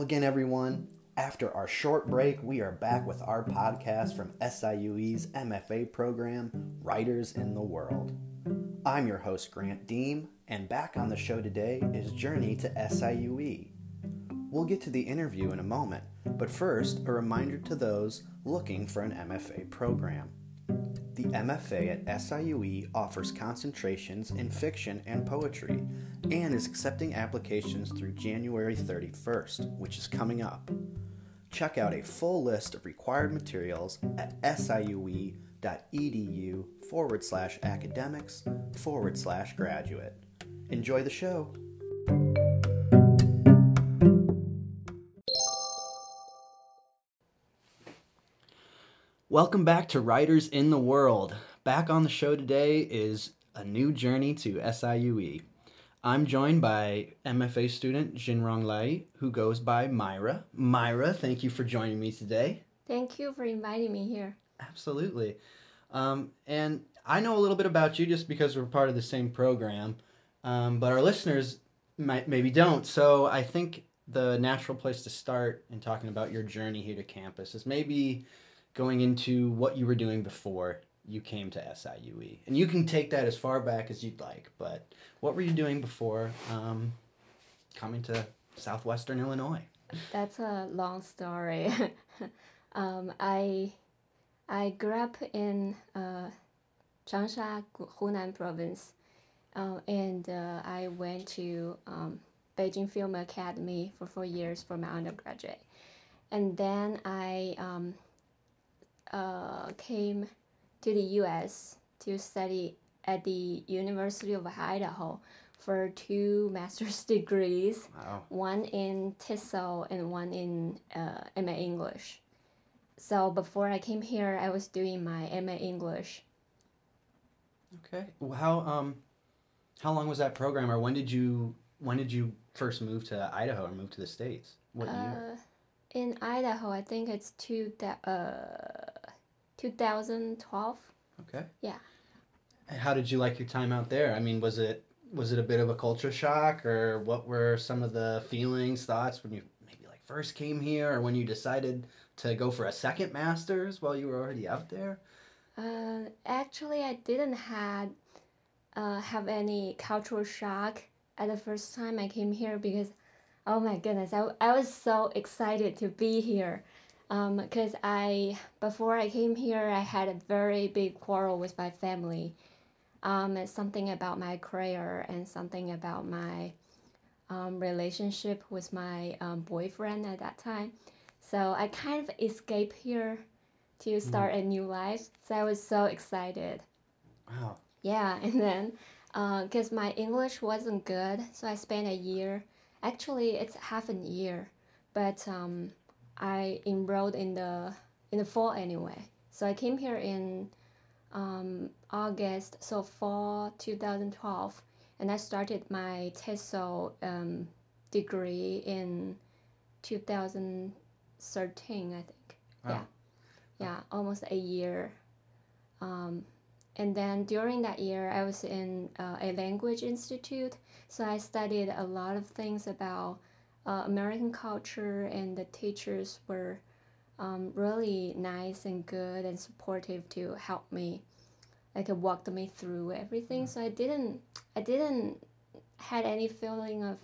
Again, everyone. After our short break, we are back with our podcast from SIUE's MFA program, Writers in the World. I'm your host, Grant Deam, and back on the show today is Journey to SIUE. We'll get to the interview in a moment, but first, a reminder to those looking for an MFA program. The MFA at SIUE offers concentrations in fiction and poetry and is accepting applications through January 31st, which is coming up. Check out a full list of required materials at siue.edu forward slash academics forward slash graduate. Enjoy the show. Welcome back to Writers in the World. Back on the show today is a new journey to SIUE. I'm joined by MFA student Jinrong Lei, who goes by Myra. Myra, thank you for joining me today. Thank you for inviting me here. Absolutely. Um, and I know a little bit about you just because we're part of the same program, um, but our listeners might maybe don't. So I think the natural place to start in talking about your journey here to campus is maybe going into what you were doing before you came to SIUE. And you can take that as far back as you'd like, but what were you doing before um, coming to southwestern Illinois? That's a long story. um, I I grew up in uh, Changsha, Hunan province, uh, and uh, I went to um, Beijing Film Academy for four years for my undergraduate. And then I um, uh, came to the U.S. to study at the University of Idaho for two master's degrees. Wow. One in TESOL and one in uh, MA English. So before I came here, I was doing my MA English. Okay. Well, how um, how long was that program, or when did you when did you first move to Idaho or move to the states? What year? Uh, in Idaho, I think it's two that uh, 2012. Okay. Yeah. And How did you like your time out there? I mean, was it was it a bit of a culture shock, or what were some of the feelings, thoughts when you maybe like first came here, or when you decided to go for a second master's while you were already out there? Uh, actually, I didn't had uh, have any cultural shock at the first time I came here because, oh my goodness, I, I was so excited to be here. Um, because I before I came here, I had a very big quarrel with my family. Um, it's something about my career and something about my um, relationship with my um, boyfriend at that time. So I kind of escaped here to start a new life. So I was so excited. Wow. Yeah, and then because my English wasn't good, so I spent a year. Actually, it's half a year, but um, I enrolled in the in the fall anyway. So I came here in um, August, so fall 2012, and I started my TESOL um, degree in 2013, I think. Wow. Yeah, yeah, almost a year. Um, and then during that year, I was in uh, a language institute, so I studied a lot of things about uh, American culture, and the teachers were um, really nice and good and supportive to help me, like walked me through everything. So I didn't, I didn't had any feeling of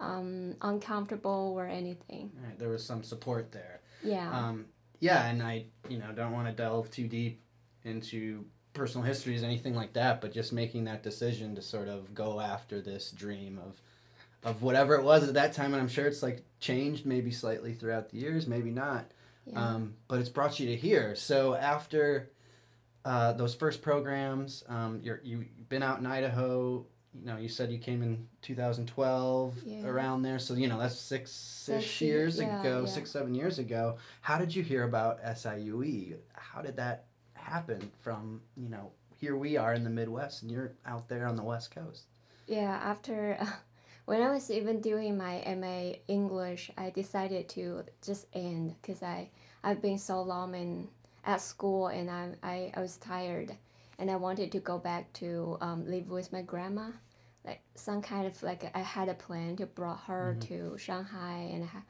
um, uncomfortable or anything. Right, there was some support there. Yeah. Um, yeah, and I, you know, don't want to delve too deep into personal histories, anything like that, but just making that decision to sort of go after this dream of, of whatever it was at that time, and I'm sure it's like changed maybe slightly throughout the years, maybe not, yeah. um, but it's brought you to here. So after uh, those first programs, um, you're you- you've been out in Idaho. You know, you said you came in 2012 Yeah. around there, so you know that's six Six ish years yeah, ago, six seven years ago. How did you hear about SIUE? How did that happen? From you know, here we are in the Midwest, and you're out there on the West Coast. Yeah, after when I was even doing my MA English, I decided to just end because I I've been so long in at school and I I, I was tired and I wanted to go back to um, live with my grandma, like some kind of like I had a plan to brought her Mhm. to Shanghai and ha-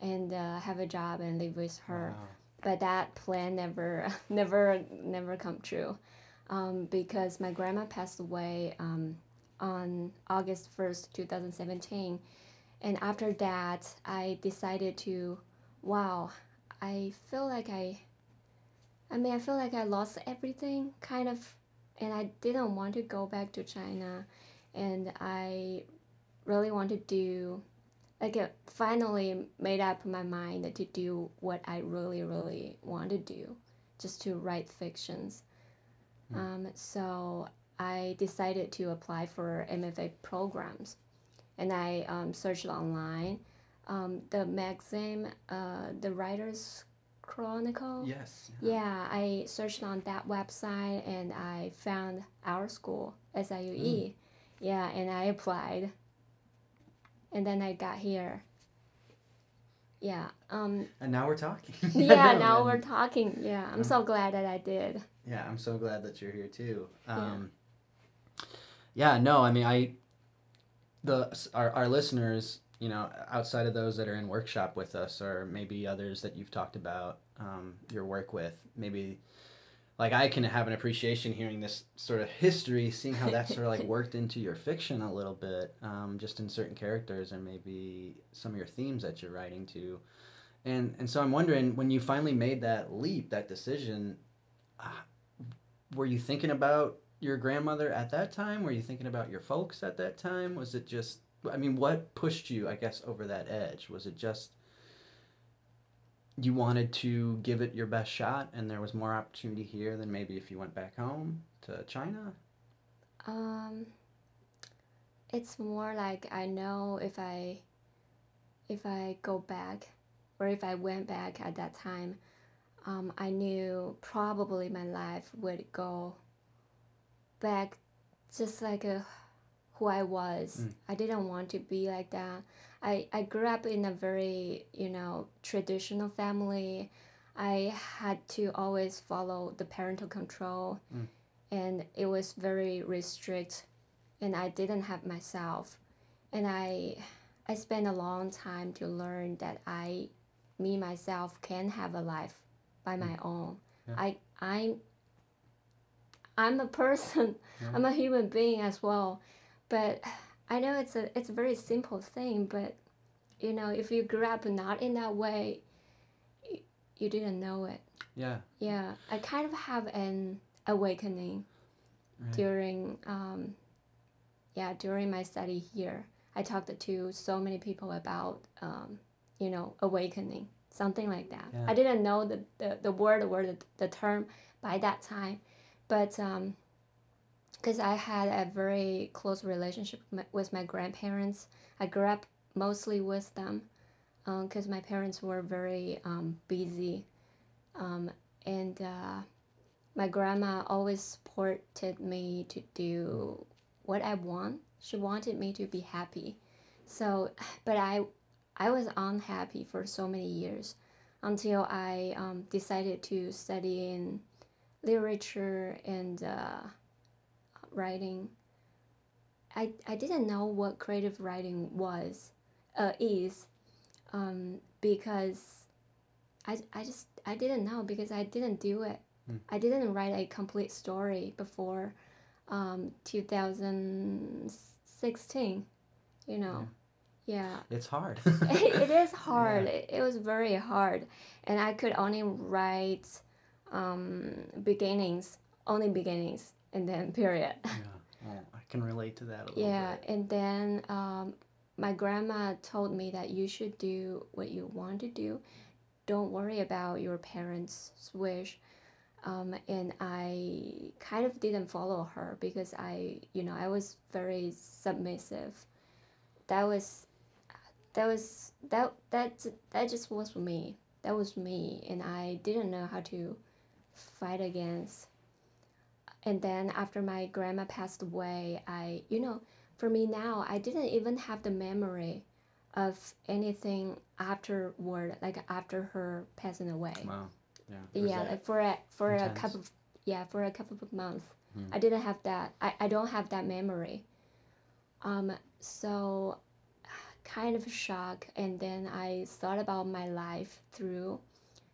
and uh, have a job and live with her. Wow. But that plan never, never, never come true, um, because my grandma passed away um, on August first, two thousand seventeen, and after that, I decided to, wow, I feel like I, I mean, I feel like I lost everything, kind of, and I didn't want to go back to China, and I really want to do like it finally made up my mind to do what I really really want to do, just to write fictions. Mm. Um, so I decided to apply for MFA programs, and I um, searched online. Um, the magazine, uh, the Writers Chronicle. Yes. Yeah, I searched on that website and I found our school, SIUE. Yeah, and I applied. And then I got here. Yeah. Um And now we're talking. yeah, No, now we're talking. Yeah, I'm so glad that I did. Yeah, I'm so glad that you're here too. Um, yeah. No, I mean, I, the our our listeners, you know, outside of those that are in workshop with us, or maybe others that you've talked about um, your work with, maybe. Like I can have an appreciation hearing this sort of history, seeing how that sort of like worked into your fiction a little bit, um, just in certain characters and maybe some of your themes that you're writing to, and and so I'm wondering when you finally made that leap, that decision, were you thinking about your grandmother at that time? Were you thinking about your folks at that time? Was it just, I mean, what pushed you, I guess, over that edge? Was it just you wanted to give it your best shot and there was more opportunity here than maybe if you went back home to China? Um it's more like I know if I if I go back or if I went back at that time, um, I knew probably my life would go back just like a, who I was. Mm. I didn't want to be like that. I, I grew up in a very, you know, traditional family. I had to always follow the parental control Mm. and it was very restrict and I didn't have myself. And I I spent a long time to learn that I me myself can have a life by my own. Yeah. I I'm I'm a person. Yeah. I'm a human being as well. But I know it's a it's a very simple thing, but you know, if you grew up not in that way, you, you didn't know it. Yeah. Yeah, I kind of have an awakening Right. during um, yeah during my study here. I talked to so many people about um, you know awakening something like that. Yeah. I didn't know the, the, the word or the, the term by that time, but because I had a very close relationship with my, grandparents, I grew up mostly with them because my parents were very um, busy um, and uh, my grandma always supported me to do what I want. She wanted me to be happy. So, but I, I was unhappy for so many years until I um, decided to study in literature and uh, writing. I, I didn't know what creative writing was, uh, is, um, because I, I just I didn't know because I didn't do it. Hmm. I didn't write a complete story before um, 2016. You know, yeah, It's hard. it is hard. Yeah. It, it was very hard, and I could only write um, beginnings, only beginnings, and then period. yeah. Well, I can relate to that a little Yeah, bit. and then um, my grandma told me that you should do what you want to do. Don't worry about your parents' wish. Um, and I kind of didn't follow her because I, you know, I was very submissive. That was, that was that that that just was me. That was me, and I didn't know how to fight against and then after my grandma passed away i you know for me now i didn't even have the memory of anything afterward like after her passing away Wow. Yeah. Yeah like for a for a couple of yeah for a couple of months Hmm. i didn't have that I, I don't have that memory um so kind of a shock, and then I thought about my life through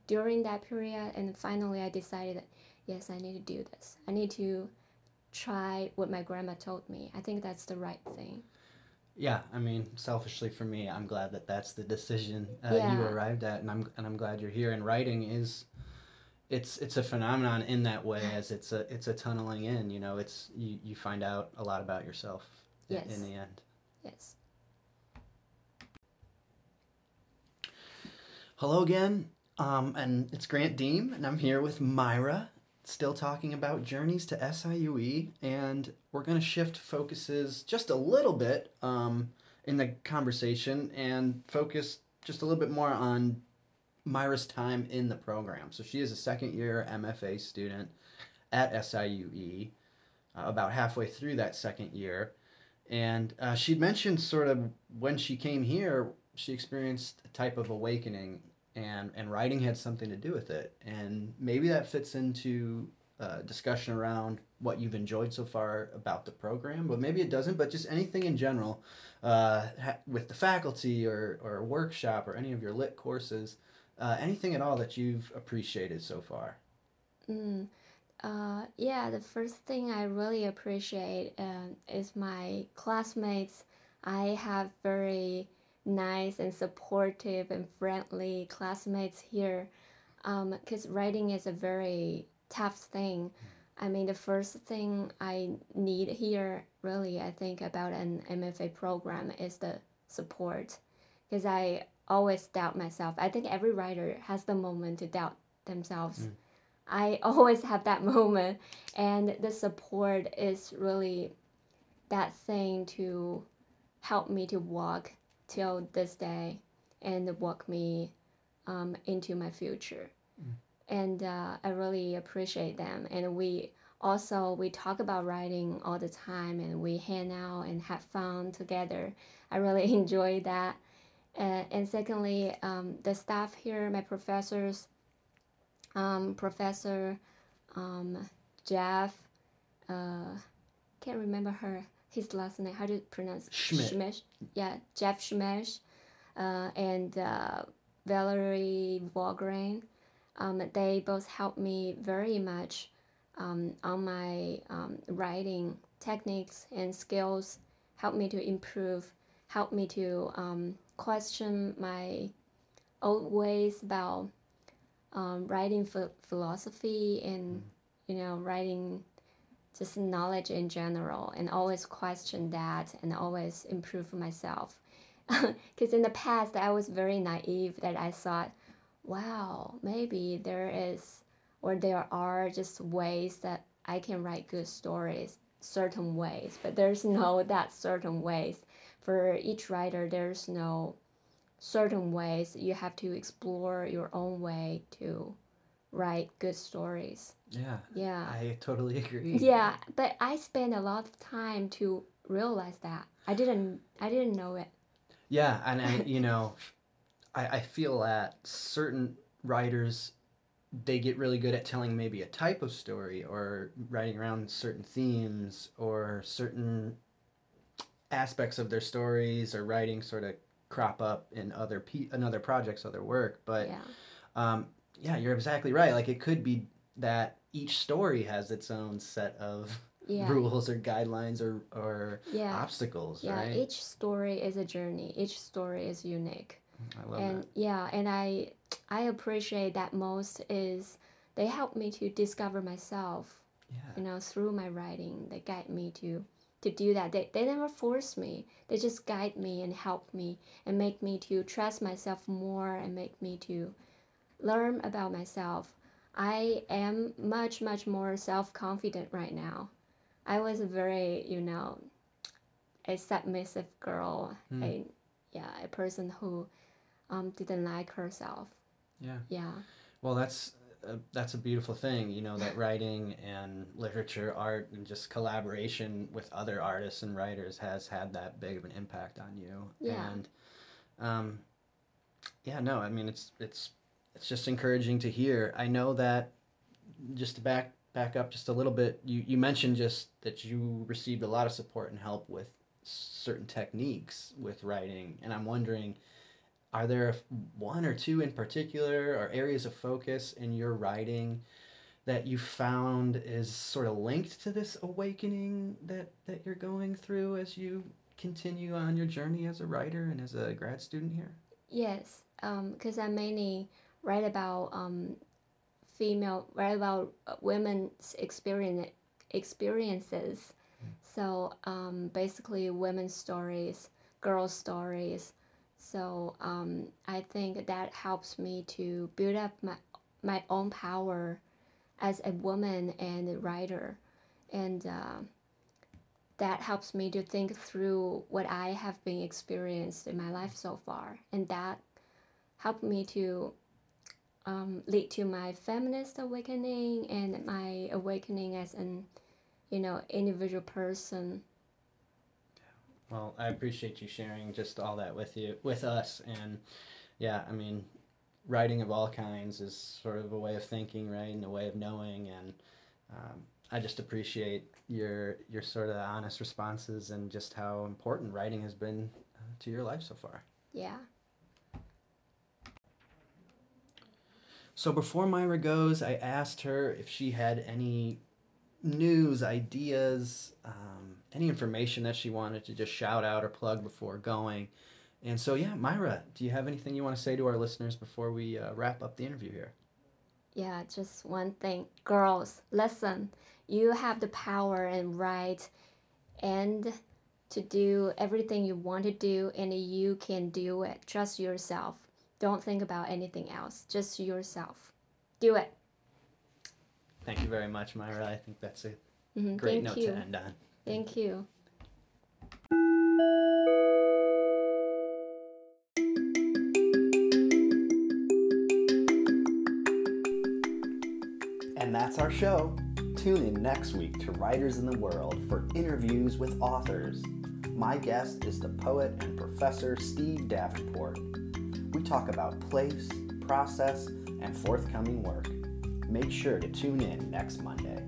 during that period, and finally I decided, yes, I need to do this. I need to try what my grandma told me. I think that's the right thing. Yeah, I mean, selfishly for me, I'm glad that that's the decision uh, Yeah. you arrived at, and I'm and I'm glad you're here. And writing is, it's it's a phenomenon in that way, as it's a it's a tunneling in. You know, it's you you find out a lot about yourself Yes. in the end. Yes. Hello again, um, and it's Grant Deam, and I'm here with Myra, still talking about journeys to SIUE, and we're going to shift focuses just a little bit um, in the conversation and focus just a little bit more on Myra's time in the program. So she is a second year MFA student at SIUE, uh, about halfway through that second year. And uh, she'd mentioned sort of when she came here, she experienced a type of awakening, and, and writing had something to do with it. And maybe that fits into uh, discussion around what you've enjoyed so far about the program, but maybe it doesn't. But just anything in general uh, ha- with the faculty or, or a workshop or any of your lit courses, uh, anything at all that you've appreciated so far. Mm. Uh, yeah, the first thing I really appreciate uh, is my classmates. I have very nice and supportive and friendly classmates here because writing is a very tough thing. I mean, the first thing I need here, really, I think about an MFA program is the support because I always doubt myself. I think every writer has the moment to doubt themselves. Mm. I always have that moment, and the support is really that thing to help me to walk till this day and walk me um, into my future. Mm. And uh, I really appreciate them. And we also we talk about writing all the time, and we hang out and have fun together. I really enjoy that. Uh, and secondly, um, the staff here, my professors, um, Professor um, Jeff, uh, can't remember her his last name. How do you pronounce Schmidt. Yeah, Jeff Schmidt, uh, and uh, Valerie Vogrin. Um, they both helped me very much um, on my um, writing techniques and skills. Helped me to improve. Helped me to um, question my old ways about um, writing ph- philosophy and you know writing just knowledge in general and always question that and always improve myself. Because in the past i was very naive that i thought wow maybe there is or there are just ways that i can write good stories certain ways. But there's no that certain ways. For each writer there's no certain ways. You have to explore your own way to write good stories Yeah, yeah I totally agree. yeah but i spent a lot of time to realize that i didn't i didn't know it Yeah, and I, you know, I, I feel that certain writers, they get really good at telling maybe a type of story or writing around certain themes or certain aspects of their stories or writing sort of crop up in other pe- in other projects, other work. But yeah um, yeah, you're exactly right. Like it could be that each story has its own set of yeah rules or guidelines or or yeah obstacles, yeah right? each story is a journey each story is unique I love it. and that. yeah and i i appreciate that most is they help me to discover myself Yeah. you know through my writing they guide me to to do that they, they never force me they just guide me and help me and make me to trust myself more and make me to learn about myself i am much much more self-confident right now i was a very you know a submissive girl Hmm. a yeah a person who um, didn't like herself Yeah. yeah Well, that's uh, that's a beautiful thing, you know, that writing and literature, art, and just collaboration with other artists and writers has had that big of an impact on you. Yeah. And um, yeah, no, I mean it's it's it's just encouraging to hear. I know that just to back back up just a little bit, you you mentioned just that you received a lot of support and help with certain techniques with writing, and I'm wondering, are there one or two in particular or areas of focus in your writing that you found is sort of linked to this awakening that that you're going through as you continue on your journey as a writer and as a grad student here? Yes, um, because I mainly write about um, female, write about uh, women's experience experiences. So um, basically, women's stories, girls' stories. So um, I think that helps me to build up my my own power as a woman and a writer, and uh, that helps me to think through what I have been experienced in my life so far, and that helped me to um, lead to my feminist awakening and my awakening as an you know individual person. Well i appreciate you sharing just all that with you with us. And yeah i mean writing of all kinds is sort of a way of thinking right and a way of knowing. And um, i just appreciate your your sort of honest responses and just how important writing has been uh, to your life so far. Yeah So before Myra goes, I asked her if she had any news, ideas, um, any information that she wanted to just shout out or plug before going. And so, yeah, Myra, do you have anything you want to say to our listeners before we uh, wrap up the interview here? Yeah, just one thing. Girls, listen. You have the power and right and to do everything you want to do, and you can do it. Trust yourself. Don't think about anything else, just yourself. Do it. Thank you very much, Myra. I think that's a mm-hmm. great Thank note you. to end on. Thank you. And that's our show. Tune in next week to Writers in the World for interviews with authors. My guest is the poet and professor Steve Davenport. Talk about place, process, and forthcoming work. Make sure to tune in next Monday.